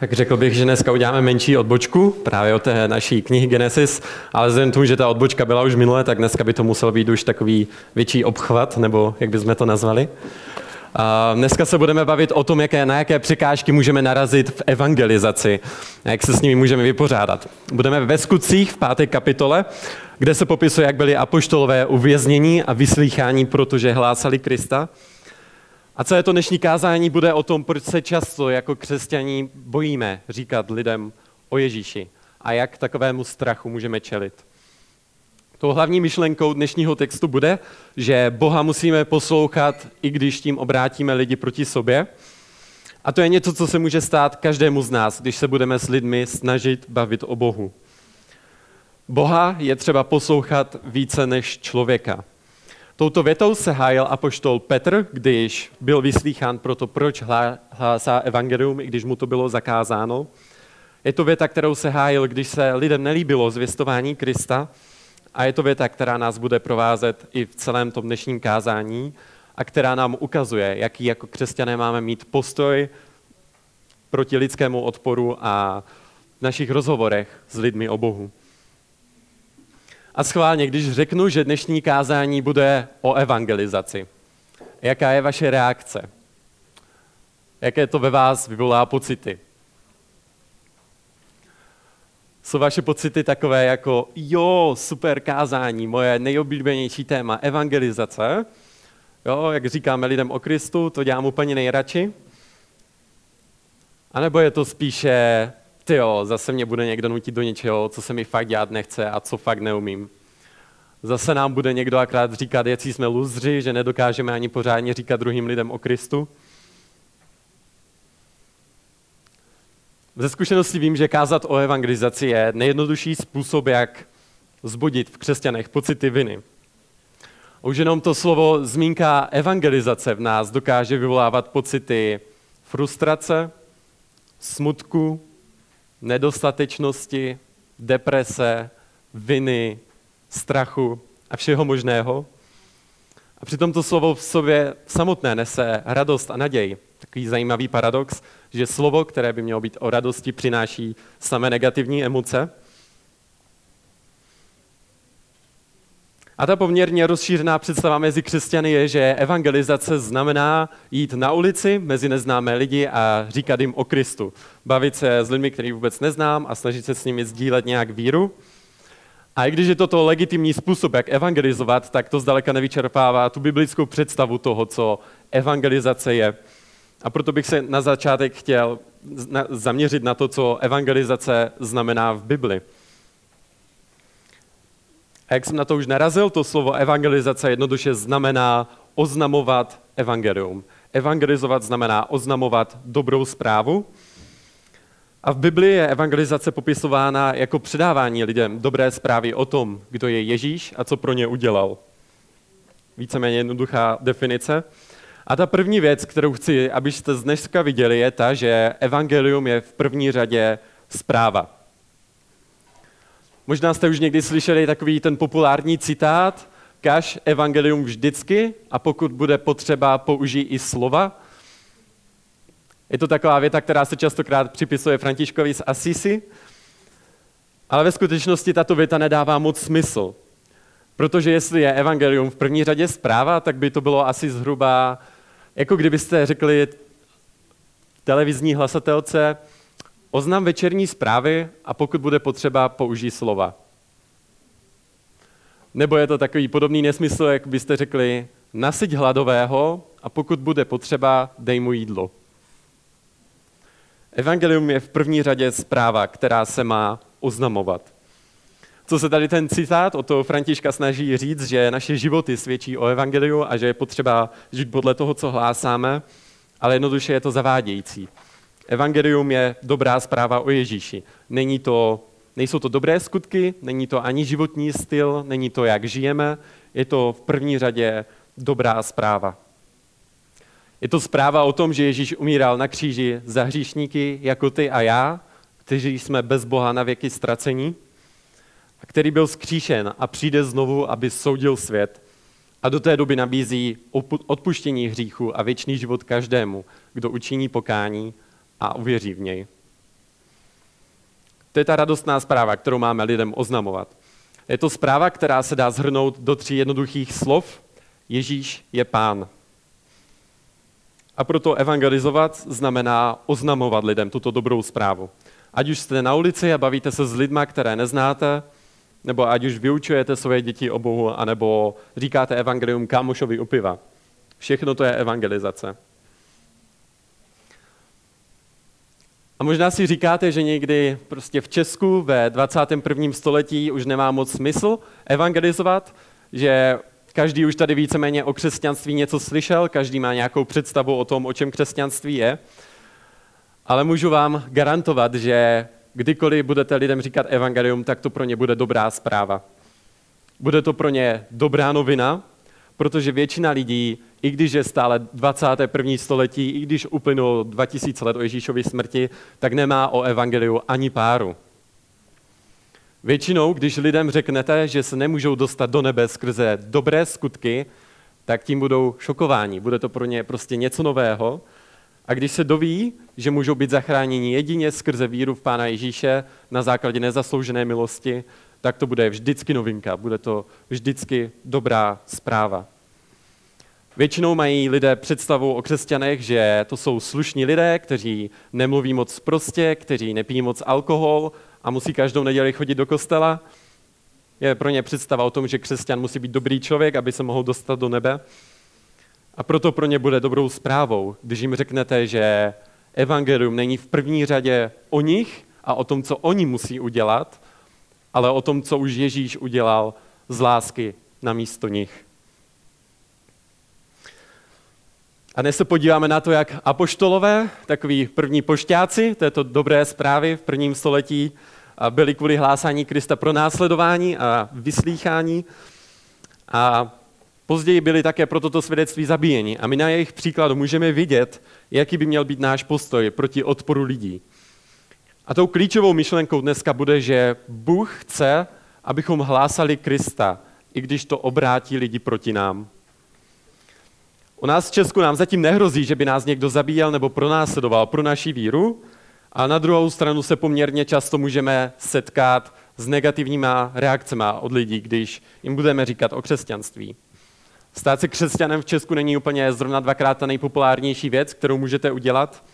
Tak řekl bych, že dneska uděláme menší odbočku právě od té naší knihy Genesis, ale vzhledem tomu, že ta odbočka byla už minule, tak dneska by to musel být už takový větší obchvat, nebo jak bychom to nazvali. A dneska se budeme bavit o tom, jaké, na jaké překážky můžeme narazit v evangelizaci jak se s nimi můžeme vypořádat. Budeme ve skutcích v páté kapitole, kde se popisuje, jak byli apoštolové uvěznění a vyslýchání, protože hlásali Krista. A celé to dnešní kázání bude o tom, proč se často jako křesťaní bojíme říkat lidem o Ježíši a jak takovému strachu můžeme čelit. Tou hlavní myšlenkou dnešního textu bude, že Boha musíme poslouchat, i když tím obrátíme lidi proti sobě. A to je něco, co se může stát každému z nás, když se budeme s lidmi snažit bavit o Bohu. Boha je třeba poslouchat více než člověka. Touto větou se hájil apoštol Petr, když byl vyslýchán pro to, proč hlásá evangelium, i když mu to bylo zakázáno. Je to věta, kterou se hájil, když se lidem nelíbilo zvěstování Krista a je to věta, která nás bude provázet i v celém tom dnešním kázání a která nám ukazuje, jaký jako křesťané máme mít postoj proti lidskému odporu a v našich rozhovorech s lidmi o Bohu. A schválně, když řeknu, že dnešní kázání bude o evangelizaci, jaká je vaše reakce? Jaké to ve vás vyvolá pocity? Jsou vaše pocity takové jako, jo, super kázání, moje nejoblíbenější téma, evangelizace. Jo, jak říkáme lidem o Kristu, to dělám úplně nejradši. A nebo je to spíše, ty jo, zase mě bude někdo nutit do něčeho, co se mi fakt dělat nechce a co fakt neumím. Zase nám bude někdo akrát říkat, jaký jsme luzři, že nedokážeme ani pořádně říkat druhým lidem o Kristu. Ze zkušenosti vím, že kázat o evangelizaci je nejjednodušší způsob, jak zbudit v křesťanech pocity viny. Už jenom to slovo zmínka evangelizace v nás dokáže vyvolávat pocity frustrace, smutku, nedostatečnosti, deprese, viny, strachu a všeho možného. A přitom to slovo v sobě samotné nese radost a naději. Takový zajímavý paradox, že slovo, které by mělo být o radosti, přináší samé negativní emoce. A ta poměrně rozšířená představa mezi křesťany je, že evangelizace znamená jít na ulici mezi neznámé lidi a říkat jim o Kristu. Bavit se s lidmi, který vůbec neznám a snažit se s nimi sdílet nějak víru. A i když je toto legitimní způsob, jak evangelizovat, tak to zdaleka nevyčerpává tu biblickou představu toho, co evangelizace je. A proto bych se na začátek chtěl zaměřit na to, co evangelizace znamená v Bibli. A jak jsem na to už narazil, to slovo evangelizace jednoduše znamená oznamovat evangelium. Evangelizovat znamená oznamovat dobrou zprávu. A v Biblii je evangelizace popisována jako předávání lidem dobré zprávy o tom, kdo je Ježíš a co pro ně udělal. Víceméně jednoduchá definice. A ta první věc, kterou chci, abyste z dneska viděli, je ta, že evangelium je v první řadě zpráva. Možná jste už někdy slyšeli takový ten populární citát, kaž evangelium vždycky a pokud bude potřeba, použij i slova. Je to taková věta, která se častokrát připisuje Františkovi z Assisi, ale ve skutečnosti tato věta nedává moc smysl. Protože jestli je evangelium v první řadě zpráva, tak by to bylo asi zhruba, jako kdybyste řekli televizní hlasatelce, oznam večerní zprávy a pokud bude potřeba, použij slova. Nebo je to takový podobný nesmysl, jak byste řekli, nasyť hladového a pokud bude potřeba, dej mu jídlo. Evangelium je v první řadě zpráva, která se má oznamovat. Co se tady ten citát od toho Františka snaží říct, že naše životy svědčí o evangeliu a že je potřeba žít podle toho, co hlásáme, ale jednoduše je to zavádějící. Evangelium je dobrá zpráva o Ježíši. Není to, nejsou to dobré skutky, není to ani životní styl, není to, jak žijeme, je to v první řadě dobrá zpráva. Je to zpráva o tom, že Ježíš umíral na kříži za hříšníky jako ty a já, kteří jsme bez Boha na věky ztracení, a který byl skříšen a přijde znovu, aby soudil svět a do té doby nabízí odpuštění hříchu a věčný život každému, kdo učiní pokání a uvěří v něj. To je ta radostná zpráva, kterou máme lidem oznamovat. Je to zpráva, která se dá zhrnout do tří jednoduchých slov. Ježíš je pán. A proto evangelizovat znamená oznamovat lidem tuto dobrou zprávu. Ať už jste na ulici a bavíte se s lidma, které neznáte, nebo ať už vyučujete svoje děti o Bohu, anebo říkáte evangelium kámošovi u piva. Všechno to je evangelizace. A možná si říkáte, že někdy prostě v Česku ve 21. století už nemá moc smysl evangelizovat, že každý už tady víceméně o křesťanství něco slyšel, každý má nějakou představu o tom, o čem křesťanství je. Ale můžu vám garantovat, že kdykoliv budete lidem říkat evangelium, tak to pro ně bude dobrá zpráva. Bude to pro ně dobrá novina, protože většina lidí, i když je stále 21. století, i když uplynulo 2000 let o Ježíšově smrti, tak nemá o evangeliu ani páru. Většinou, když lidem řeknete, že se nemůžou dostat do nebe skrze dobré skutky, tak tím budou šokováni. Bude to pro ně prostě něco nového. A když se doví, že můžou být zachráněni jedině skrze víru v Pána Ježíše na základě nezasloužené milosti, tak to bude vždycky novinka, bude to vždycky dobrá zpráva. Většinou mají lidé představu o křesťanech, že to jsou slušní lidé, kteří nemluví moc prostě, kteří nepijí moc alkohol a musí každou neděli chodit do kostela. Je pro ně představa o tom, že křesťan musí být dobrý člověk, aby se mohl dostat do nebe. A proto pro ně bude dobrou zprávou, když jim řeknete, že evangelium není v první řadě o nich a o tom, co oni musí udělat, ale o tom, co už Ježíš udělal z lásky na místo nich. A dnes se podíváme na to, jak apoštolové, takový první pošťáci této dobré zprávy v prvním století, byli kvůli hlásání Krista pro následování a vyslýchání. A později byli také pro toto svědectví zabíjeni. A my na jejich příkladu můžeme vidět, jaký by měl být náš postoj proti odporu lidí. A tou klíčovou myšlenkou dneska bude, že Bůh chce, abychom hlásali Krista, i když to obrátí lidi proti nám. U nás v Česku nám zatím nehrozí, že by nás někdo zabíjel nebo pronásledoval pro naši víru, a na druhou stranu se poměrně často můžeme setkat s negativníma reakcemi od lidí, když jim budeme říkat o křesťanství. Stát se křesťanem v Česku není úplně zrovna dvakrát ta nejpopulárnější věc, kterou můžete udělat.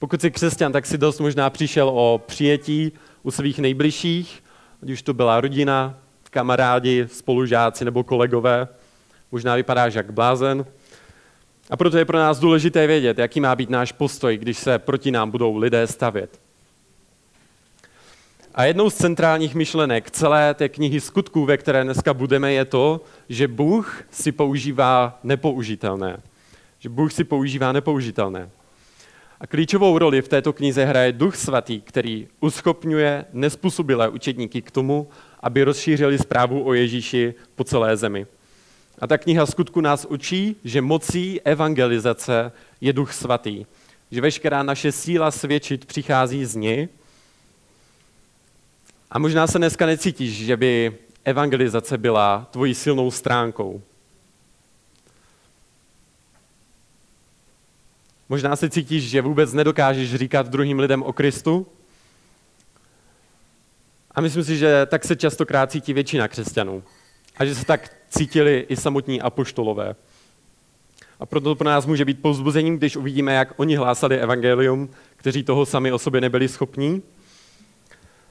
Pokud jsi křesťan, tak si dost možná přišel o přijetí u svých nejbližších, ať už to byla rodina, kamarádi, spolužáci nebo kolegové. Možná vypadáš jak blázen, a proto je pro nás důležité vědět, jaký má být náš postoj, když se proti nám budou lidé stavět. A jednou z centrálních myšlenek celé té knihy skutků, ve které dneska budeme, je to, že Bůh si používá nepoužitelné. Že Bůh si používá nepoužitelné. A klíčovou roli v této knize hraje Duch Svatý, který uschopňuje nespůsobilé učedníky k tomu, aby rozšířili zprávu o Ježíši po celé zemi. A ta kniha skutku nás učí, že mocí evangelizace je duch svatý. Že veškerá naše síla svědčit přichází z ní. A možná se dneska necítíš, že by evangelizace byla tvojí silnou stránkou. Možná se cítíš, že vůbec nedokážeš říkat druhým lidem o Kristu. A myslím si, že tak se častokrát cítí většina křesťanů. A že se tak cítili i samotní apoštolové. A proto to pro nás může být povzbuzením, když uvidíme, jak oni hlásali evangelium, kteří toho sami o sobě nebyli schopní.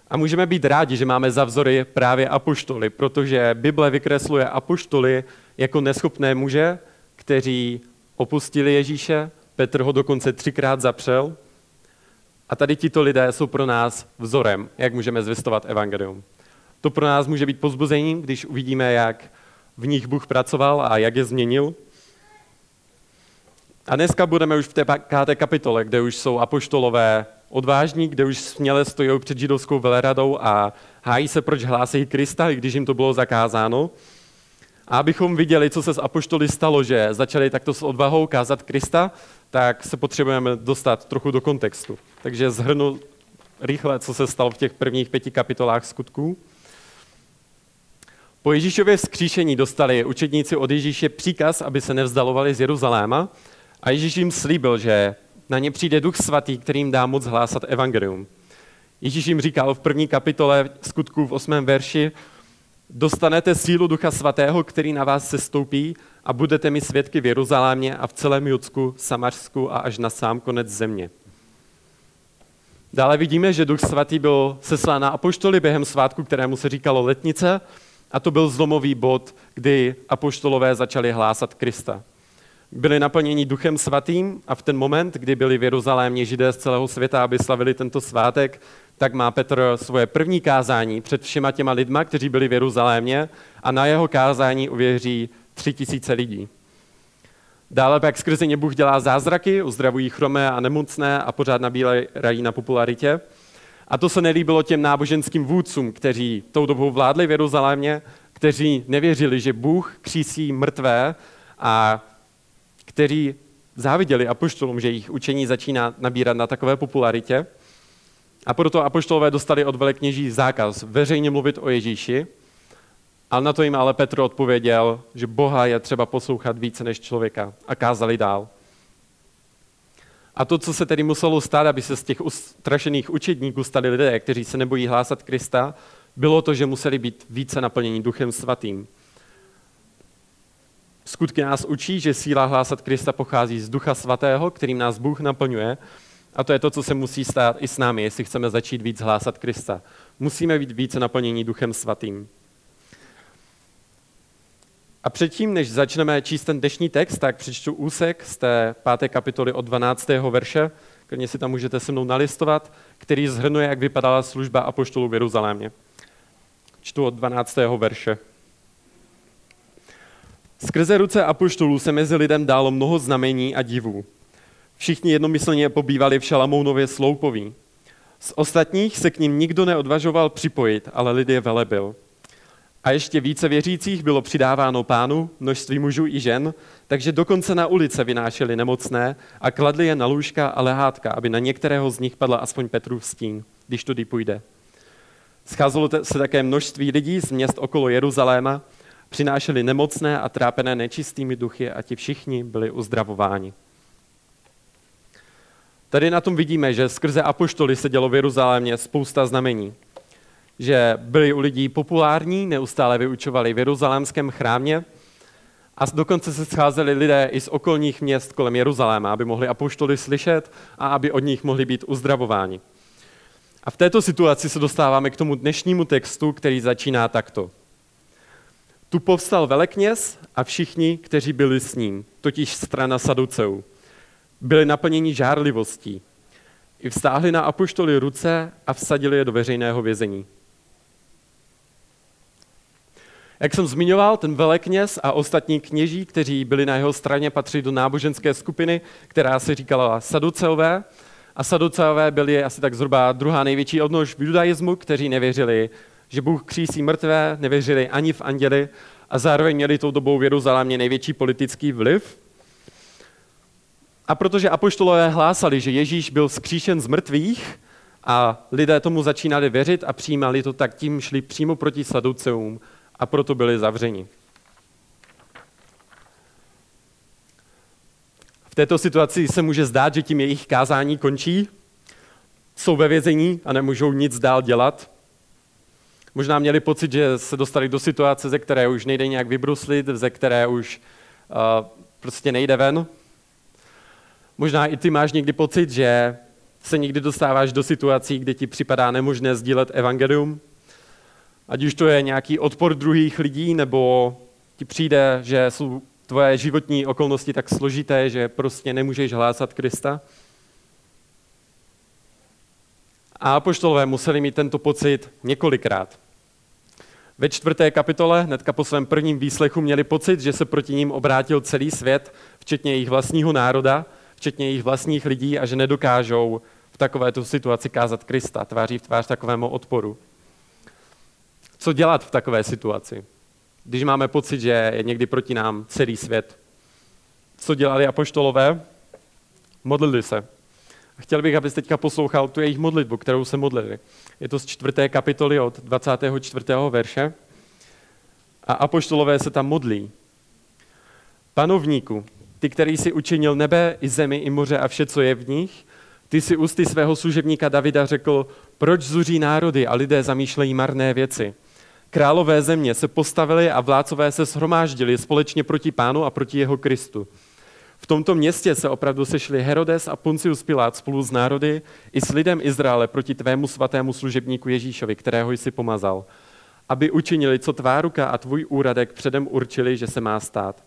A můžeme být rádi, že máme za vzory právě apoštoly, protože Bible vykresluje apoštoly jako neschopné muže, kteří opustili Ježíše, Petr ho dokonce třikrát zapřel. A tady tito lidé jsou pro nás vzorem, jak můžeme zvestovat evangelium. To pro nás může být pozbuzením, když uvidíme, jak v nich Bůh pracoval a jak je změnil. A dneska budeme už v té páté kapitole, kde už jsou apoštolové odvážní, kde už směle stojí před židovskou veleradou a hájí se, proč hlásí Krista, i když jim to bylo zakázáno. A abychom viděli, co se s apoštoly stalo, že začali takto s odvahou kázat Krista, tak se potřebujeme dostat trochu do kontextu. Takže zhrnu rychle, co se stalo v těch prvních pěti kapitolách skutků. Po Ježíšově vzkříšení dostali učedníci od Ježíše příkaz, aby se nevzdalovali z Jeruzaléma a Ježíš jim slíbil, že na ně přijde duch svatý, kterým dá moc hlásat evangelium. Ježíš jim říkal v první kapitole skutků v osmém verši, dostanete sílu Ducha Svatého, který na vás se stoupí a budete mi svědky v Jeruzalémě a v celém Judsku, Samařsku a až na sám konec země. Dále vidíme, že Duch Svatý byl seslán na apoštoly během svátku, kterému se říkalo letnice, a to byl zlomový bod, kdy apoštolové začali hlásat Krista. Byli naplněni Duchem Svatým a v ten moment, kdy byli v Jeruzalémě židé z celého světa, aby slavili tento svátek, tak má Petr svoje první kázání před všema těma lidma, kteří byli v Jeruzalémě a na jeho kázání uvěří tři tisíce lidí. Dále pak skrze ně Bůh dělá zázraky, uzdravují chromé a nemocné a pořád nabírají na popularitě. A to se nelíbilo těm náboženským vůdcům, kteří tou dobou vládli v Jeruzalémě, kteří nevěřili, že Bůh křísí mrtvé a kteří záviděli apoštolům, že jejich učení začíná nabírat na takové popularitě. A proto apoštolové dostali od velekněží zákaz veřejně mluvit o Ježíši, a na to jim ale Petr odpověděl, že Boha je třeba poslouchat více než člověka a kázali dál. A to, co se tedy muselo stát, aby se z těch ustrašených učedníků stali lidé, kteří se nebojí hlásat Krista, bylo to, že museli být více naplnění Duchem Svatým. Skutky nás učí, že síla hlásat Krista pochází z Ducha Svatého, kterým nás Bůh naplňuje. A to je to, co se musí stát i s námi, jestli chceme začít víc hlásat Krista. Musíme být více naplnění Duchem Svatým. A předtím, než začneme číst ten dnešní text, tak přečtu úsek z té páté kapitoly od 12. verše, klidně si tam můžete se mnou nalistovat, který zhrnuje, jak vypadala služba apoštolů v Jeruzalémě. Čtu od 12. verše. Skrze ruce apoštolů se mezi lidem dálo mnoho znamení a divů. Všichni jednomyslně pobývali v Šalamounově sloupoví. Z ostatních se k ním nikdo neodvažoval připojit, ale lid je velebil. A ještě více věřících bylo přidáváno pánu, množství mužů i žen, takže dokonce na ulice vynášeli nemocné a kladli je na lůžka a lehátka, aby na některého z nich padla aspoň Petrův stín, když tudy půjde. Scházelo se také množství lidí z měst okolo Jeruzaléma, přinášeli nemocné a trápené nečistými duchy a ti všichni byli uzdravováni. Tady na tom vidíme, že skrze apoštoly se dělo v Jeruzalémě spousta znamení že byli u lidí populární, neustále vyučovali v jeruzalémském chrámě a dokonce se scházeli lidé i z okolních měst kolem Jeruzaléma, aby mohli apoštoly slyšet a aby od nich mohli být uzdravováni. A v této situaci se dostáváme k tomu dnešnímu textu, který začíná takto. Tu povstal velekněz a všichni, kteří byli s ním, totiž strana Saduceů. Byli naplněni žárlivostí. I vstáhli na apoštoly ruce a vsadili je do veřejného vězení. Jak jsem zmiňoval, ten velekněz a ostatní kněží, kteří byli na jeho straně, patří do náboženské skupiny, která se říkala Saduceové. A Saduceové byli asi tak zhruba druhá největší odnož v judaismu, kteří nevěřili, že Bůh křísí mrtvé, nevěřili ani v anděli a zároveň měli tou dobou v Jeruzalémě největší politický vliv. A protože apoštolové hlásali, že Ježíš byl skříšen z mrtvých a lidé tomu začínali věřit a přijímali to, tak tím šli přímo proti Saduceům a proto byli zavřeni. V této situaci se může zdát, že tím jejich kázání končí, jsou ve vězení a nemůžou nic dál dělat. Možná měli pocit, že se dostali do situace, ze které už nejde nějak vybruslit, ze které už uh, prostě nejde ven. Možná i ty máš někdy pocit, že se někdy dostáváš do situací, kdy ti připadá nemožné sdílet evangelium, Ať už to je nějaký odpor druhých lidí, nebo ti přijde, že jsou tvoje životní okolnosti tak složité, že prostě nemůžeš hlásat Krista. A apoštolové museli mít tento pocit několikrát. Ve čtvrté kapitole, hnedka po svém prvním výslechu, měli pocit, že se proti ním obrátil celý svět, včetně jejich vlastního národa, včetně jejich vlastních lidí a že nedokážou v takovéto situaci kázat Krista tváří v tvář takovému odporu. Co dělat v takové situaci? Když máme pocit, že je někdy proti nám celý svět. Co dělali apoštolové? Modlili se. Chtěl bych, abys teďka poslouchal tu jejich modlitbu, kterou se modlili. Je to z čtvrté kapitoly od 24. verše. A apoštolové se tam modlí. Panovníku, ty, který si učinil nebe i zemi i moře a vše, co je v nich, Ty si ústy svého služebníka Davida řekl, proč zuří národy a lidé zamýšlejí marné věci. Králové země se postavili a vládcové se shromáždili společně proti pánu a proti jeho Kristu. V tomto městě se opravdu sešli Herodes a Puncius Pilát spolu s národy i s lidem Izraele proti tvému svatému služebníku Ježíšovi, kterého jsi pomazal, aby učinili, co tvá ruka a tvůj úradek předem určili, že se má stát.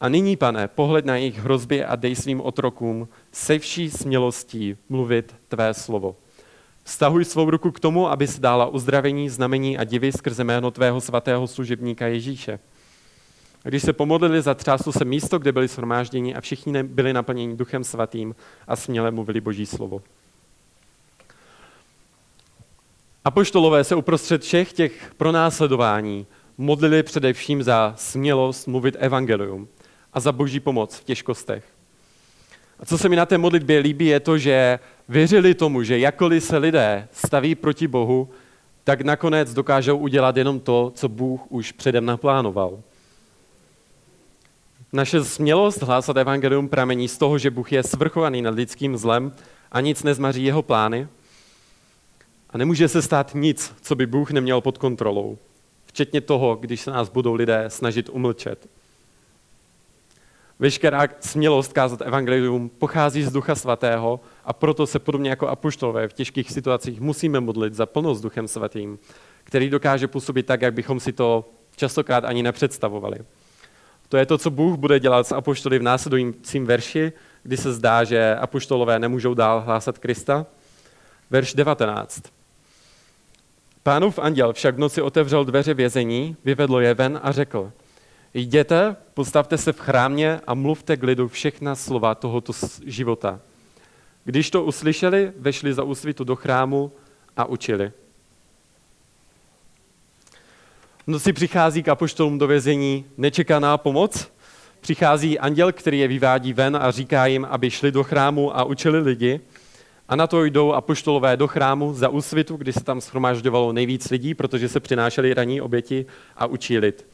A nyní, pane, pohled na jejich hrozby a dej svým otrokům se vší smělostí mluvit tvé slovo. Vztahuj svou ruku k tomu, aby se dala uzdravení, znamení a divy skrze jméno tvého svatého služebníka Ježíše. Když se pomodlili, zatřáslo se místo, kde byli shromážděni a všichni byli naplněni duchem svatým a směle mluvili boží slovo. Apoštolové se uprostřed všech těch pronásledování modlili především za smělost mluvit evangelium a za boží pomoc v těžkostech. A co se mi na té modlitbě líbí, je to, že věřili tomu, že jakkoliv se lidé staví proti Bohu, tak nakonec dokážou udělat jenom to, co Bůh už předem naplánoval. Naše smělost hlásat evangelium pramení z toho, že Bůh je svrchovaný nad lidským zlem a nic nezmaří jeho plány. A nemůže se stát nic, co by Bůh neměl pod kontrolou. Včetně toho, když se nás budou lidé snažit umlčet. Veškerá smělost kázat evangelium pochází z Ducha Svatého a proto se podobně jako apoštolové v těžkých situacích musíme modlit za plnost Duchem Svatým, který dokáže působit tak, jak bychom si to častokrát ani nepředstavovali. To je to, co Bůh bude dělat s apoštoly v následujícím verši, kdy se zdá, že apoštolové nemůžou dál hlásat Krista. Verš 19. Pánův anděl však v noci otevřel dveře vězení, vyvedl je ven a řekl, jděte, postavte se v chrámě a mluvte k lidu všechna slova tohoto života. Když to uslyšeli, vešli za úsvitu do chrámu a učili. V noci přichází k apoštolům do vězení nečekaná pomoc. Přichází anděl, který je vyvádí ven a říká jim, aby šli do chrámu a učili lidi. A na to jdou apoštolové do chrámu za úsvitu, kdy se tam schromažďovalo nejvíc lidí, protože se přinášeli raní oběti a učí lid.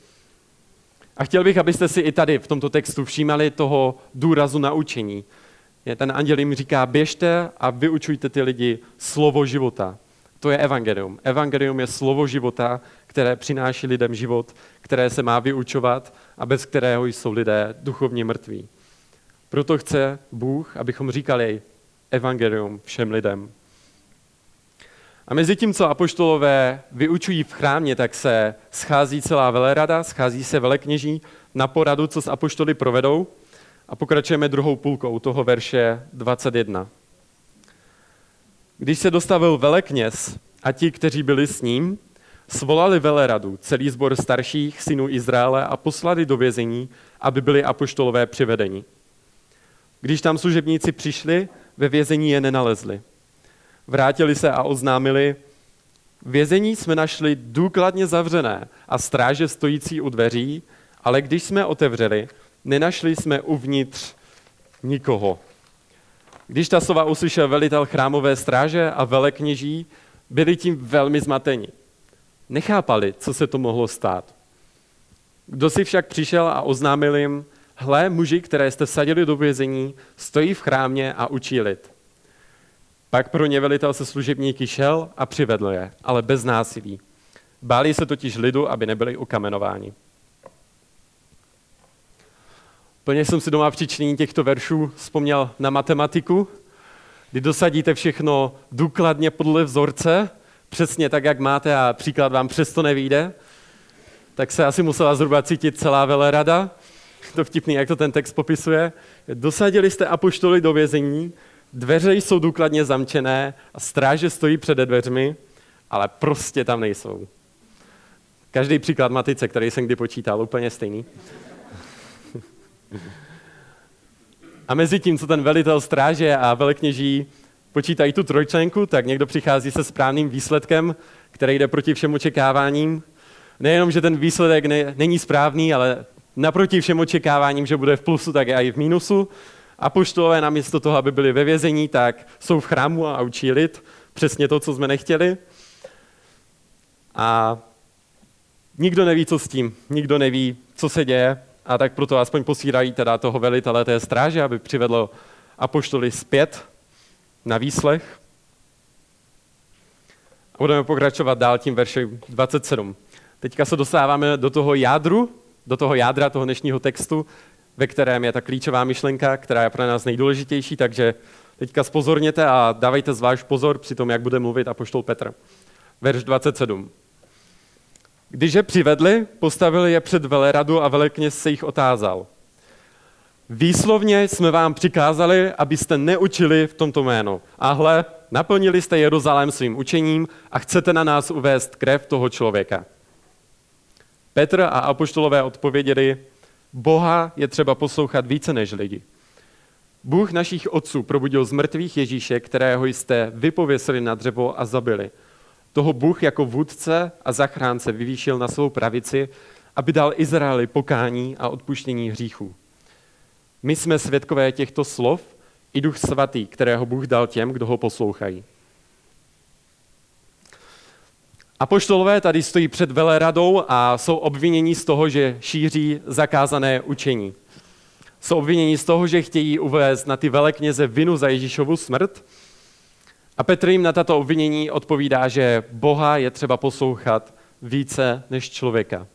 A chtěl bych, abyste si i tady v tomto textu všímali toho důrazu na učení. Ten anděl jim říká, běžte a vyučujte ty lidi slovo života. To je evangelium. Evangelium je slovo života, které přináší lidem život, které se má vyučovat a bez kterého jsou lidé duchovně mrtví. Proto chce Bůh, abychom říkali evangelium všem lidem. A mezi tím, co apoštolové vyučují v chrámě, tak se schází celá velerada, schází se velekněží na poradu, co s apoštoly provedou a pokračujeme druhou půlkou toho verše 21. Když se dostavil velekněz a ti, kteří byli s ním, svolali veleradu, celý sbor starších synů Izraele a poslali do vězení, aby byli apoštolové přivedeni. Když tam služebníci přišli, ve vězení je nenalezli. Vrátili se a oznámili, vězení jsme našli důkladně zavřené a stráže stojící u dveří, ale když jsme otevřeli, nenašli jsme uvnitř nikoho. Když ta slova uslyšel velitel chrámové stráže a velekněží, byli tím velmi zmateni. Nechápali, co se to mohlo stát. Kdo si však přišel a oznámil jim, hle, muži, které jste vsadili do vězení, stojí v chrámě a učí lid. Pak pro ně velitel se služebníky šel a přivedl je, ale bez násilí. Báli se totiž lidu, aby nebyli ukamenováni. Plně jsem si doma čtení těchto veršů vzpomněl na matematiku, kdy dosadíte všechno důkladně podle vzorce, přesně tak, jak máte a příklad vám přesto nevíde, tak se asi musela zhruba cítit celá velerada. To vtipný, jak to ten text popisuje. Dosadili jste apoštoly do vězení, dveře jsou důkladně zamčené a stráže stojí před dveřmi, ale prostě tam nejsou. Každý příklad matice, který jsem kdy počítal, úplně stejný. A mezi tím, co ten velitel stráže a velekněží počítají tu trojčlenku, tak někdo přichází se správným výsledkem, který jde proti všem očekáváním. Nejenom, že ten výsledek ne, není správný, ale naproti všem očekáváním, že bude v plusu, tak je i v mínusu. A poštolové namísto toho, aby byli ve vězení, tak jsou v chrámu a učí lid. Přesně to, co jsme nechtěli. A nikdo neví, co s tím. Nikdo neví, co se děje. A tak proto aspoň posílají teda toho velitele té stráže, aby přivedl apoštoly zpět na výslech. A budeme pokračovat dál tím veršem 27. Teďka se dostáváme do toho jádru, do toho jádra toho dnešního textu, ve kterém je ta klíčová myšlenka, která je pro nás nejdůležitější, takže teďka spozorněte a dávejte zvlášť pozor při tom, jak bude mluvit apoštol Petr. Verš 27. Když je přivedli, postavili je před veleradu a velekněz se jich otázal. Výslovně jsme vám přikázali, abyste neučili v tomto jménu. A hle, naplnili jste Jeruzalém svým učením a chcete na nás uvést krev toho člověka. Petr a apoštolové odpověděli, Boha je třeba poslouchat více než lidi. Bůh našich otců probudil z mrtvých Ježíše, kterého jste vypověsili na dřevo a zabili. Toho Bůh jako vůdce a zachránce vyvýšil na svou pravici, aby dal Izraeli pokání a odpuštění hříchů. My jsme svědkové těchto slov i Duch Svatý, kterého Bůh dal těm, kdo ho poslouchají. Apoštolové tady stojí před veleradou a jsou obviněni z toho, že šíří zakázané učení. Jsou obviněni z toho, že chtějí uvést na ty velekněze vinu za Ježíšovu smrt. A Petr jim na tato obvinění odpovídá, že Boha je třeba poslouchat více než člověka.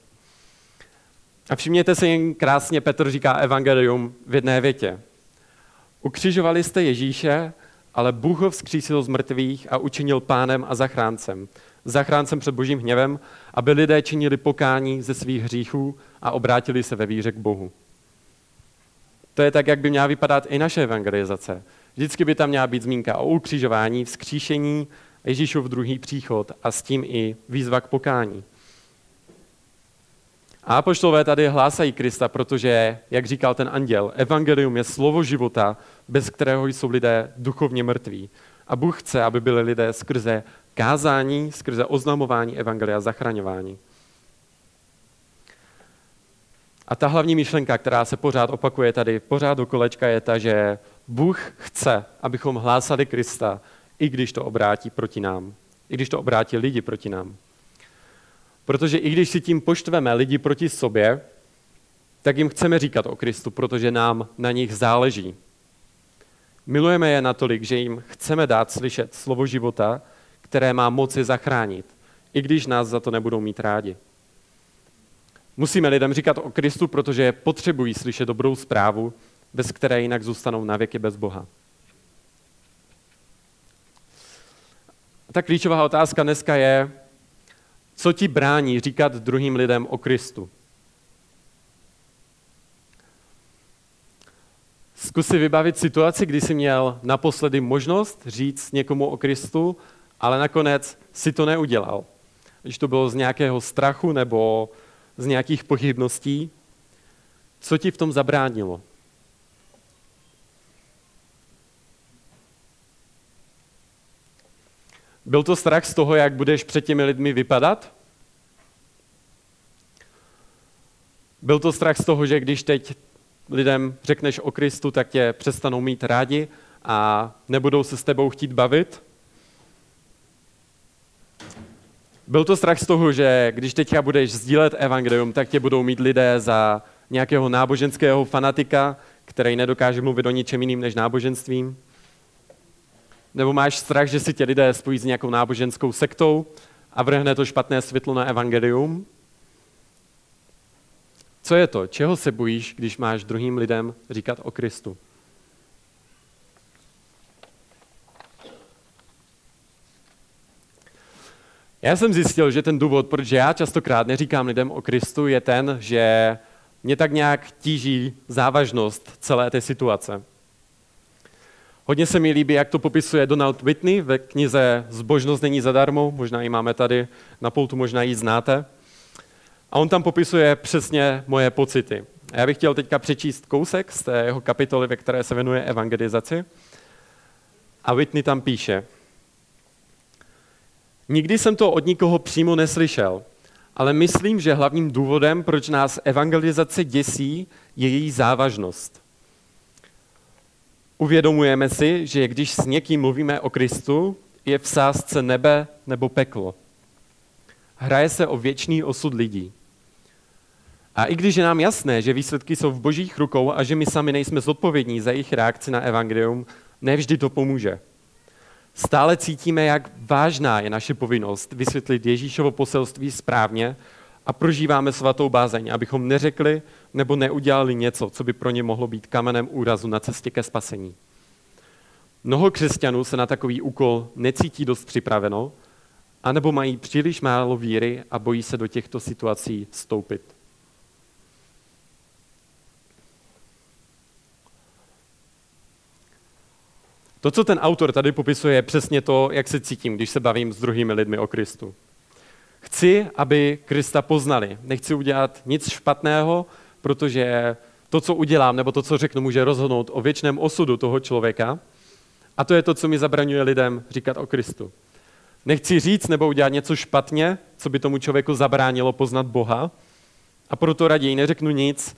A všimněte se jen krásně, Petr říká evangelium v jedné větě. Ukřižovali jste Ježíše, ale Bůh ho vzkřísil z mrtvých a učinil pánem a zachráncem zachráncem před božím hněvem, aby lidé činili pokání ze svých hříchů a obrátili se ve víře k Bohu. To je tak, jak by měla vypadat i naše evangelizace. Vždycky by tam měla být zmínka o ukřižování, vzkříšení, Ježíšův druhý příchod a s tím i výzva k pokání. A apoštolové tady hlásají Krista, protože, jak říkal ten anděl, evangelium je slovo života, bez kterého jsou lidé duchovně mrtví. A Bůh chce, aby byli lidé skrze kázání, skrze oznamování evangelia, zachraňování. A ta hlavní myšlenka, která se pořád opakuje tady, pořád do kolečka, je ta, že Bůh chce, abychom hlásali Krista, i když to obrátí proti nám. I když to obrátí lidi proti nám. Protože i když si tím poštveme lidi proti sobě, tak jim chceme říkat o Kristu, protože nám na nich záleží. Milujeme je natolik, že jim chceme dát slyšet slovo života, které má moci zachránit, i když nás za to nebudou mít rádi. Musíme lidem říkat o Kristu, protože potřebují slyšet dobrou zprávu, bez které jinak zůstanou navěky bez Boha. Ta klíčová otázka dneska je, co ti brání říkat druhým lidem o Kristu? Zkus si vybavit situaci, kdy jsi měl naposledy možnost říct někomu o Kristu ale nakonec si to neudělal. Když to bylo z nějakého strachu nebo z nějakých pochybností, co ti v tom zabránilo? Byl to strach z toho, jak budeš před těmi lidmi vypadat? Byl to strach z toho, že když teď lidem řekneš o Kristu, tak tě přestanou mít rádi a nebudou se s tebou chtít bavit? Byl to strach z toho, že když teďka budeš sdílet evangelium, tak tě budou mít lidé za nějakého náboženského fanatika, který nedokáže mluvit o ničem jiným než náboženstvím? Nebo máš strach, že si tě lidé spojí s nějakou náboženskou sektou a vrhne to špatné světlo na evangelium? Co je to? Čeho se bojíš, když máš druhým lidem říkat o Kristu? Já jsem zjistil, že ten důvod, proč já častokrát neříkám lidem o Kristu, je ten, že mě tak nějak tíží závažnost celé té situace. Hodně se mi líbí, jak to popisuje Donald Whitney ve knize Zbožnost není zadarmo, možná ji máme tady na pultu, možná ji znáte. A on tam popisuje přesně moje pocity. A já bych chtěl teďka přečíst kousek z té jeho kapitoly, ve které se věnuje evangelizaci. A Whitney tam píše, Nikdy jsem to od nikoho přímo neslyšel, ale myslím, že hlavním důvodem, proč nás evangelizace děsí, je její závažnost. Uvědomujeme si, že když s někým mluvíme o Kristu, je v sázce nebe nebo peklo. Hraje se o věčný osud lidí. A i když je nám jasné, že výsledky jsou v božích rukou a že my sami nejsme zodpovědní za jejich reakci na evangelium, nevždy to pomůže. Stále cítíme, jak vážná je naše povinnost vysvětlit Ježíšovo poselství správně a prožíváme svatou bázeň, abychom neřekli nebo neudělali něco, co by pro ně mohlo být kamenem úrazu na cestě ke spasení. Mnoho křesťanů se na takový úkol necítí dost připraveno, anebo mají příliš málo víry a bojí se do těchto situací vstoupit. To, co ten autor tady popisuje, je přesně to, jak se cítím, když se bavím s druhými lidmi o Kristu. Chci, aby Krista poznali. Nechci udělat nic špatného, protože to, co udělám, nebo to, co řeknu, může rozhodnout o věčném osudu toho člověka. A to je to, co mi zabraňuje lidem říkat o Kristu. Nechci říct nebo udělat něco špatně, co by tomu člověku zabránilo poznat Boha, a proto raději neřeknu nic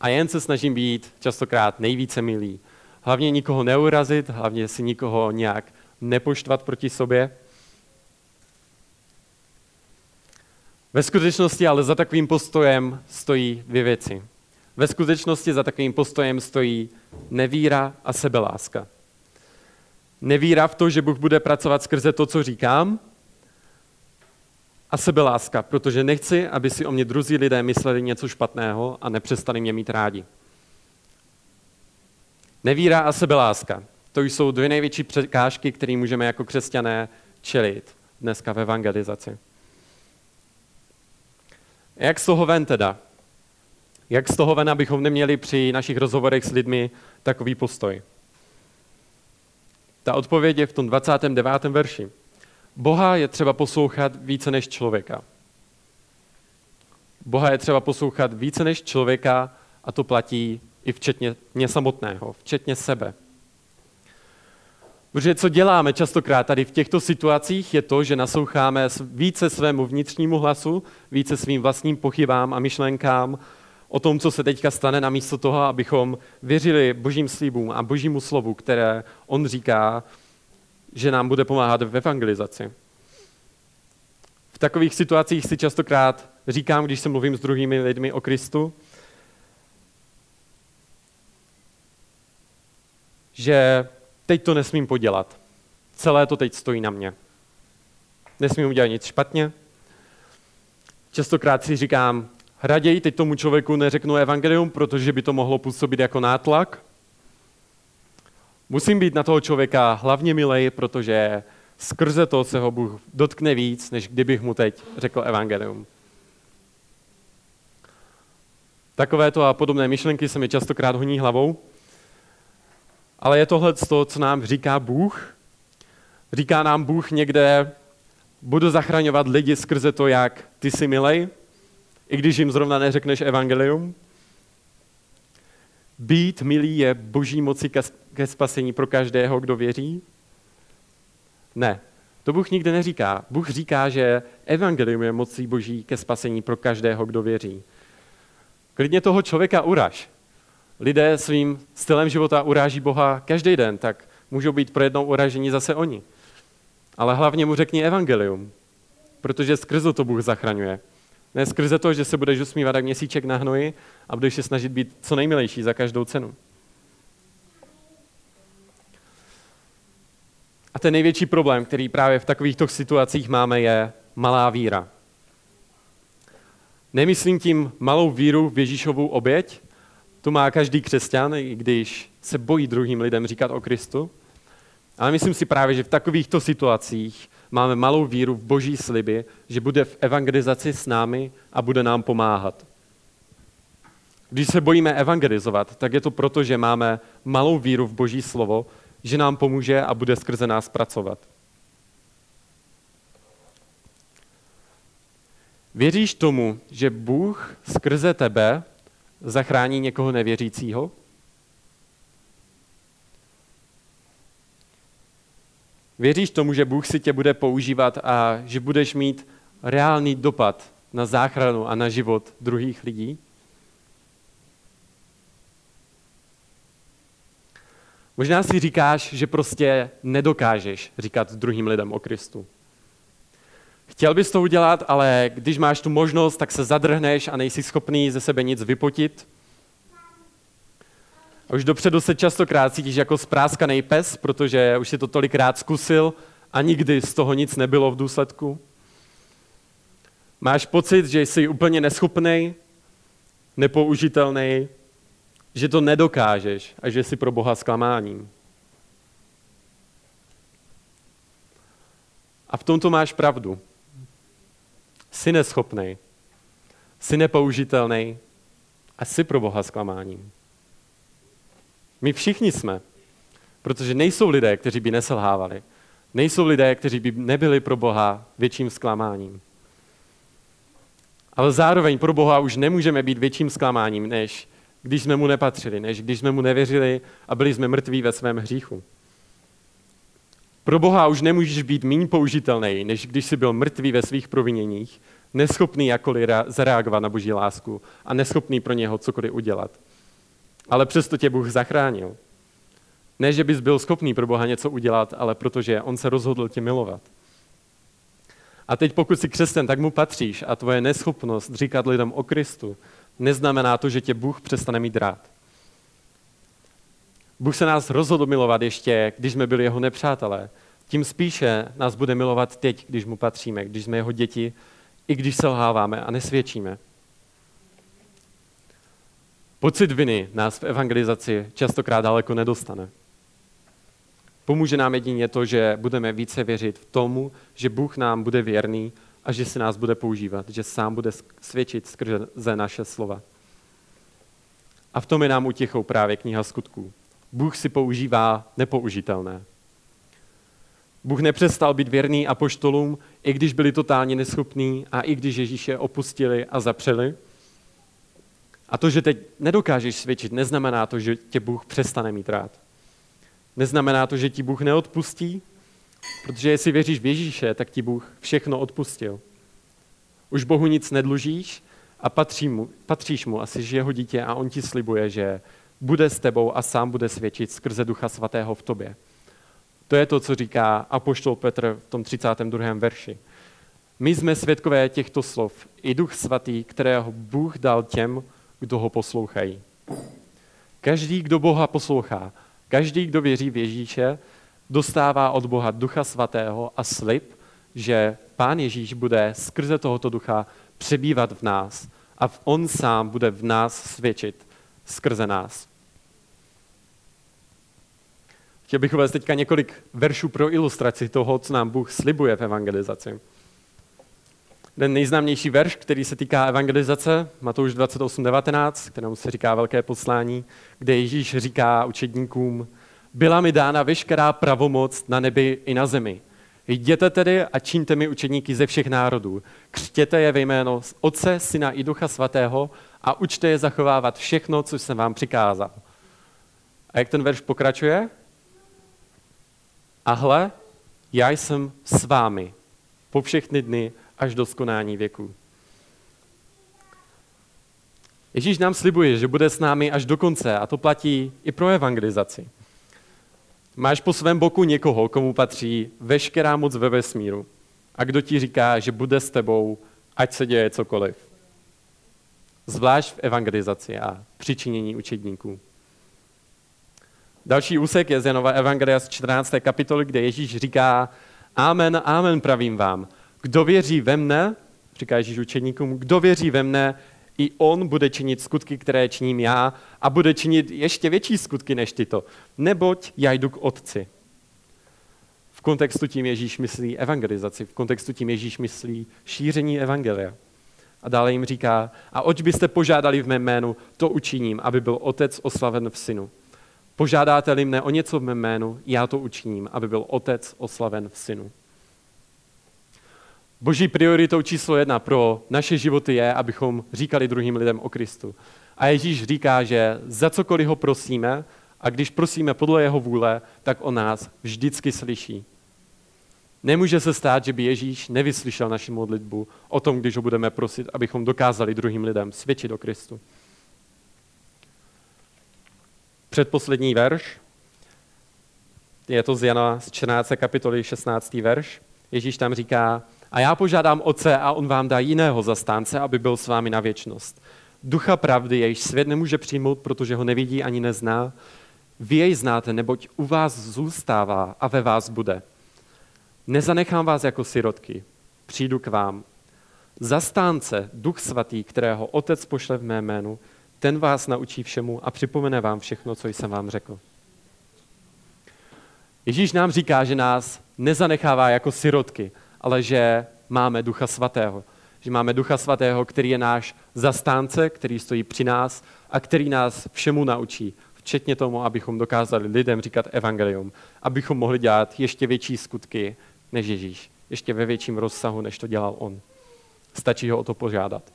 a jen se snažím být častokrát nejvíce milý. Hlavně nikoho neurazit, hlavně si nikoho nějak nepoštvat proti sobě. Ve skutečnosti ale za takovým postojem stojí dvě věci. Ve skutečnosti za takovým postojem stojí nevíra a sebeláska. Nevíra v to, že Bůh bude pracovat skrze to, co říkám, a sebeláska, protože nechci, aby si o mě druzí lidé mysleli něco špatného a nepřestali mě mít rádi. Nevíra a sebeláska. To jsou dvě největší překážky, které můžeme jako křesťané čelit dneska v evangelizaci. Jak z toho ven teda? Jak z toho ven, abychom neměli při našich rozhovorech s lidmi takový postoj? Ta odpověď je v tom 29. verši. Boha je třeba poslouchat více než člověka. Boha je třeba poslouchat více než člověka a to platí i včetně mě samotného, včetně sebe. Protože co děláme častokrát tady v těchto situacích je to, že nasloucháme více svému vnitřnímu hlasu, více svým vlastním pochybám a myšlenkám o tom, co se teďka stane, namísto toho, abychom věřili božím slíbům a božímu slovu, které on říká, že nám bude pomáhat v evangelizaci. V takových situacích si častokrát říkám, když se mluvím s druhými lidmi o Kristu, že teď to nesmím podělat. Celé to teď stojí na mě. Nesmím udělat nic špatně. Častokrát si říkám, raději teď tomu člověku neřeknu evangelium, protože by to mohlo působit jako nátlak. Musím být na toho člověka hlavně milej, protože skrze to se ho Bůh dotkne víc, než kdybych mu teď řekl evangelium. Takovéto a podobné myšlenky se mi častokrát honí hlavou. Ale je tohle to, co nám říká Bůh? Říká nám Bůh někde, budu zachraňovat lidi skrze to, jak ty jsi milej, i když jim zrovna neřekneš evangelium? Být milý je boží moci ke spasení pro každého, kdo věří? Ne, to Bůh nikdy neříká. Bůh říká, že evangelium je mocí boží ke spasení pro každého, kdo věří. Klidně toho člověka uraž lidé svým stylem života uráží Boha každý den, tak můžou být pro jednou uražení zase oni. Ale hlavně mu řekni evangelium, protože skrze to Bůh zachraňuje. Ne skrze to, že se budeš usmívat jak měsíček na hnoji a budeš se snažit být co nejmilejší za každou cenu. A ten největší problém, který právě v takovýchto situacích máme, je malá víra. Nemyslím tím malou víru v Ježíšovu oběť, to má každý křesťan, i když se bojí druhým lidem říkat o Kristu. Ale myslím si právě, že v takovýchto situacích máme malou víru v boží sliby, že bude v evangelizaci s námi a bude nám pomáhat. Když se bojíme evangelizovat, tak je to proto, že máme malou víru v boží slovo, že nám pomůže a bude skrze nás pracovat. Věříš tomu, že Bůh skrze tebe zachrání někoho nevěřícího? Věříš tomu, že Bůh si tě bude používat a že budeš mít reálný dopad na záchranu a na život druhých lidí? Možná si říkáš, že prostě nedokážeš říkat druhým lidem o Kristu. Chtěl bys to udělat, ale když máš tu možnost, tak se zadrhneš a nejsi schopný ze sebe nic vypotit. A už dopředu se častokrát cítíš jako spráskaný pes, protože už si to tolikrát zkusil a nikdy z toho nic nebylo v důsledku. Máš pocit, že jsi úplně neschopný, nepoužitelný, že to nedokážeš a že jsi pro Boha zklamáním. A v tomto máš pravdu. Jsi neschopný, jsi nepoužitelný a jsi pro Boha zklamáním. My všichni jsme, protože nejsou lidé, kteří by neselhávali. Nejsou lidé, kteří by nebyli pro Boha větším zklamáním. Ale zároveň pro Boha už nemůžeme být větším zklamáním, než když jsme mu nepatřili, než když jsme mu nevěřili a byli jsme mrtví ve svém hříchu. Pro Boha už nemůžeš být méně použitelný, než když jsi byl mrtvý ve svých proviněních, neschopný jakkoliv zareagovat na boží lásku a neschopný pro něho cokoliv udělat. Ale přesto tě Bůh zachránil. Ne, že bys byl schopný pro Boha něco udělat, ale protože on se rozhodl tě milovat. A teď pokud jsi křesťan, tak mu patříš a tvoje neschopnost říkat lidem o Kristu neznamená to, že tě Bůh přestane mít rád. Bůh se nás rozhodl milovat ještě, když jsme byli jeho nepřátelé. Tím spíše nás bude milovat teď, když mu patříme, když jsme jeho děti, i když selháváme a nesvědčíme. Pocit viny nás v evangelizaci častokrát daleko nedostane. Pomůže nám jedině to, že budeme více věřit v tomu, že Bůh nám bude věrný a že si nás bude používat, že sám bude svědčit skrze naše slova. A v tom je nám utěchou právě kniha skutků. Bůh si používá nepoužitelné. Bůh nepřestal být věrný apoštolům, i když byli totálně neschopní a i když Ježíše opustili a zapřeli. A to, že teď nedokážeš svědčit, neznamená to, že tě Bůh přestane mít rád. Neznamená to, že ti Bůh neodpustí, protože jestli věříš v Ježíše, tak ti Bůh všechno odpustil. Už Bohu nic nedlužíš a patří mu, patříš mu a jsi jeho dítě a on ti slibuje, že bude s tebou a sám bude svědčit skrze Ducha Svatého v tobě. To je to, co říká apoštol Petr v tom 32. verši. My jsme svědkové těchto slov, i Duch Svatý, kterého Bůh dal těm, kdo ho poslouchají. Každý, kdo Boha poslouchá, každý, kdo věří v Ježíše, dostává od Boha Ducha Svatého a slib, že Pán Ježíš bude skrze tohoto ducha přebývat v nás a on sám bude v nás svědčit skrze nás. Chtěl bych uvést teďka několik veršů pro ilustraci toho, co nám Bůh slibuje v evangelizaci. Ten nejznámější verš, který se týká evangelizace, Matouš 28.19, kterému se říká velké poslání, kde Ježíš říká učedníkům, byla mi dána veškerá pravomoc na nebi i na zemi. Jděte tedy a čiňte mi učedníky ze všech národů. Křtěte je ve jméno Otce, Syna i Ducha Svatého a učte je zachovávat všechno, co jsem vám přikázal. A jak ten verš pokračuje? A hle, já jsem s vámi po všechny dny až do skonání věku. Ježíš nám slibuje, že bude s námi až do konce a to platí i pro evangelizaci. Máš po svém boku někoho, komu patří veškerá moc ve vesmíru a kdo ti říká, že bude s tebou, ať se děje cokoliv. Zvlášť v evangelizaci a přičinění učedníků. Další úsek je z Janova Evangelia z 14. kapitoly, kde Ježíš říká, Amen, amen pravím vám. Kdo věří ve mne, říká Ježíš učeníkům, kdo věří ve mne, i on bude činit skutky, které činím já a bude činit ještě větší skutky než tyto. Neboť já jdu k otci. V kontextu tím Ježíš myslí evangelizaci, v kontextu tím Ježíš myslí šíření evangelia. A dále jim říká, a oč byste požádali v mém jménu, to učiním, aby byl otec oslaven v synu. Požádáte-li mne o něco v mém jménu, já to učiním, aby byl otec oslaven v synu. Boží prioritou číslo jedna pro naše životy je, abychom říkali druhým lidem o Kristu. A Ježíš říká, že za cokoliv ho prosíme, a když prosíme podle jeho vůle, tak o nás vždycky slyší. Nemůže se stát, že by Ježíš nevyslyšel naši modlitbu o tom, když ho budeme prosit, abychom dokázali druhým lidem svědčit o Kristu. Předposlední verš, je to z Jana z 14. kapitoly 16. verš. Ježíš tam říká, a já požádám Otce a on vám dá jiného zastánce, aby byl s vámi na věčnost. Ducha pravdy, jejíž svět nemůže přijmout, protože ho nevidí ani nezná. Vy jej znáte, neboť u vás zůstává a ve vás bude. Nezanechám vás jako sirotky, přijdu k vám. Zastánce, Duch Svatý, kterého Otec pošle v mé jménu, ten vás naučí všemu a připomene vám všechno, co jsem vám řekl. Ježíš nám říká, že nás nezanechává jako sirotky, ale že máme Ducha Svatého. Že máme Ducha Svatého, který je náš zastánce, který stojí při nás a který nás všemu naučí, včetně tomu, abychom dokázali lidem říkat evangelium, abychom mohli dělat ještě větší skutky než Ježíš, ještě ve větším rozsahu, než to dělal on. Stačí ho o to požádat.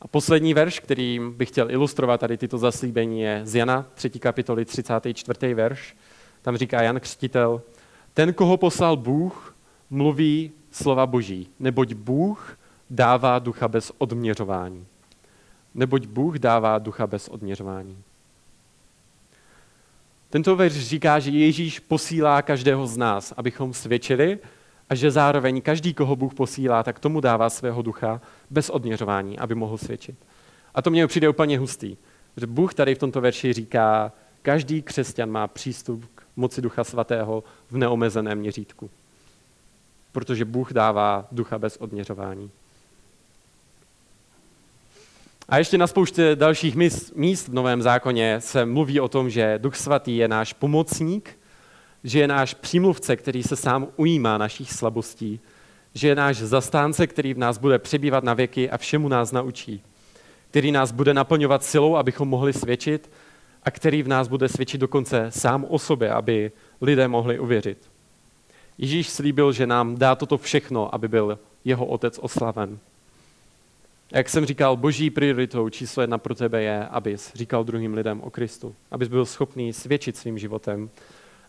A poslední verš, kterým bych chtěl ilustrovat tady tyto zaslíbení, je z Jana 3. kapitoly 34. verš. Tam říká Jan Křtitel, ten, koho poslal Bůh, mluví slova boží, neboť Bůh dává ducha bez odměřování. Neboť Bůh dává ducha bez odměřování. Tento verš říká, že Ježíš posílá každého z nás, abychom svědčili a že zároveň každý, koho Bůh posílá, tak tomu dává svého ducha bez odměřování, aby mohl svědčit. A to mně přijde úplně hustý, že Bůh tady v tomto verši říká, každý křesťan má přístup k moci Ducha Svatého v neomezeném měřítku. Protože Bůh dává ducha bez odměřování. A ještě na spoustě dalších míst v Novém zákoně se mluví o tom, že Duch Svatý je náš pomocník, že je náš přímluvce, který se sám ujímá našich slabostí, že je náš zastánce, který v nás bude přebývat na věky a všemu nás naučí, který nás bude naplňovat silou, abychom mohli svědčit a který v nás bude svědčit dokonce sám o sobě, aby lidé mohli uvěřit. Ježíš slíbil, že nám dá toto všechno, aby byl jeho otec oslaven. Jak jsem říkal, boží prioritou číslo jedna pro tebe je, abys říkal druhým lidem o Kristu. Abys byl schopný svědčit svým životem.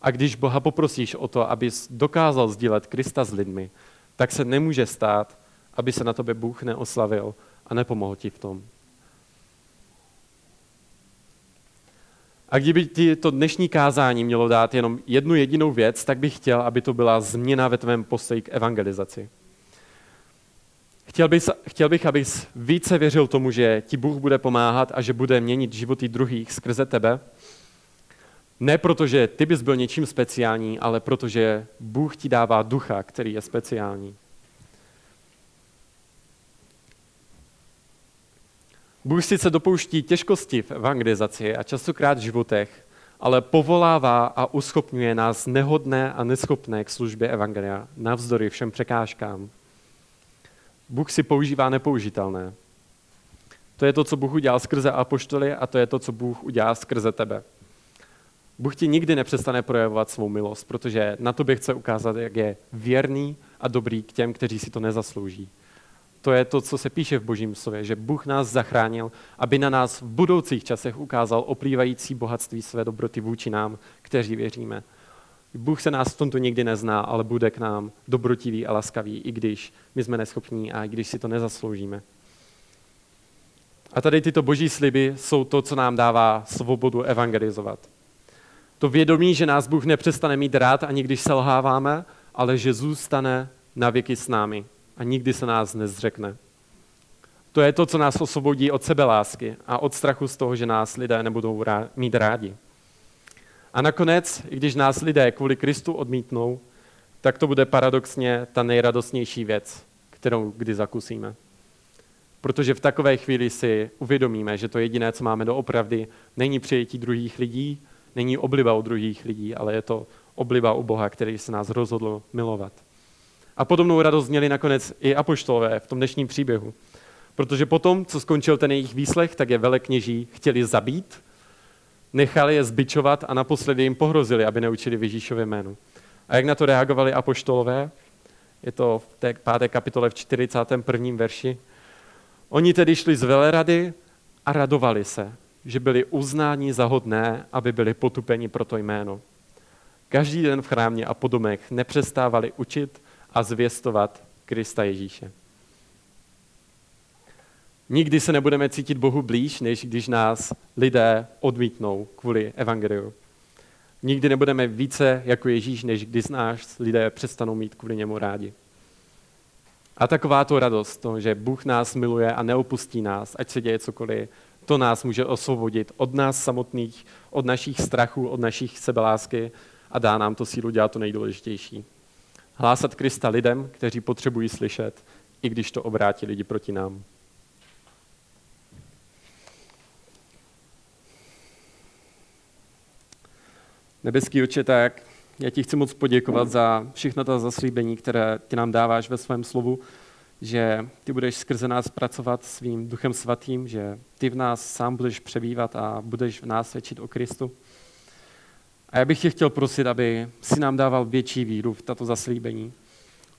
A když Boha poprosíš o to, abys dokázal sdílet Krista s lidmi, tak se nemůže stát, aby se na tobě Bůh neoslavil a nepomohl ti v tom. A kdyby ti to dnešní kázání mělo dát jenom jednu jedinou věc, tak bych chtěl, aby to byla změna ve tvém postoji k evangelizaci. Chtěl bych, chtěl bych, abys více věřil tomu, že ti Bůh bude pomáhat a že bude měnit životy druhých skrze tebe. Ne proto, že ty bys byl něčím speciální, ale protože Bůh ti dává ducha, který je speciální. Bůh sice dopouští těžkosti v evangelizaci a častokrát v životech, ale povolává a uschopňuje nás nehodné a neschopné k službě evangelia navzdory všem překážkám. Bůh si používá nepoužitelné. To je to, co Bůh udělal skrze apoštoly a to je to, co Bůh udělá skrze tebe. Bůh ti nikdy nepřestane projevovat svou milost, protože na tobě chce ukázat, jak je věrný a dobrý k těm, kteří si to nezaslouží. To je to, co se píše v Božím slově, že Bůh nás zachránil, aby na nás v budoucích časech ukázal oplývající bohatství své dobroty vůči nám, kteří věříme. Bůh se nás v tomto nikdy nezná, ale bude k nám dobrotivý a laskavý, i když my jsme neschopní a i když si to nezasloužíme. A tady tyto boží sliby jsou to, co nám dává svobodu evangelizovat. To vědomí, že nás Bůh nepřestane mít rád, ani když selháváme, ale že zůstane na věky s námi a nikdy se nás nezřekne. To je to, co nás osvobodí od sebelásky a od strachu z toho, že nás lidé nebudou mít rádi. A nakonec, i když nás lidé kvůli Kristu odmítnou, tak to bude paradoxně ta nejradostnější věc, kterou kdy zakusíme. Protože v takové chvíli si uvědomíme, že to jediné, co máme doopravdy, není přijetí druhých lidí, není obliba u druhých lidí, ale je to obliba u Boha, který se nás rozhodl milovat. A podobnou radost měli nakonec i apoštolové v tom dnešním příběhu. Protože potom, co skončil ten jejich výslech, tak je velekněží chtěli zabít, nechali je zbičovat a naposledy jim pohrozili, aby neučili v Ježíšově jménu. A jak na to reagovali apoštolové? Je to v té páté kapitole v 41. verši. Oni tedy šli z velerady a radovali se, že byli uznáni za hodné, aby byli potupeni pro to jméno. Každý den v chrámě a po domech nepřestávali učit a zvěstovat Krista Ježíše. Nikdy se nebudeme cítit Bohu blíž, než když nás lidé odmítnou kvůli evangeliu. Nikdy nebudeme více jako Ježíš, než když nás lidé přestanou mít kvůli němu rádi. A taková to radost, to, že Bůh nás miluje a neopustí nás, ať se děje cokoliv, to nás může osvobodit od nás samotných, od našich strachů, od našich sebelásky a dá nám to sílu dělat to nejdůležitější. Hlásat Krista lidem, kteří potřebují slyšet, i když to obrátí lidi proti nám. Nebeský oče, tak já ti chci moc poděkovat za všechna ta zaslíbení, které ty nám dáváš ve svém slovu, že ty budeš skrze nás pracovat svým duchem svatým, že ty v nás sám budeš přebývat a budeš v nás svědčit o Kristu. A já bych tě chtěl prosit, aby si nám dával větší víru v tato zaslíbení.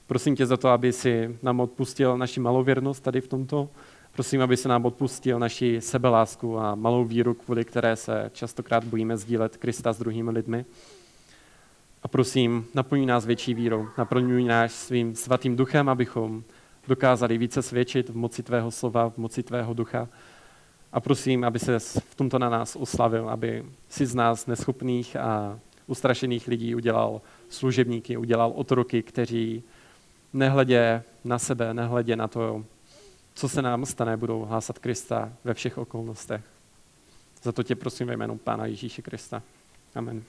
Prosím tě za to, aby si nám odpustil naši malověrnost tady v tomto. Prosím, aby se nám odpustil naši sebelásku a malou víru, kvůli které se častokrát bojíme sdílet Krista s druhými lidmi. A prosím, naplňuj nás větší vírou, naplňuj nás svým svatým duchem, abychom dokázali více svědčit v moci tvého slova, v moci tvého ducha. A prosím, aby se v tomto na nás oslavil, aby si z nás neschopných a ustrašených lidí udělal služebníky, udělal otroky, kteří nehledě na sebe, nehledě na to, co se nám stane, budou hlásat Krista ve všech okolnostech. Za to tě prosím ve jménu Pána Ježíše Krista. Amen.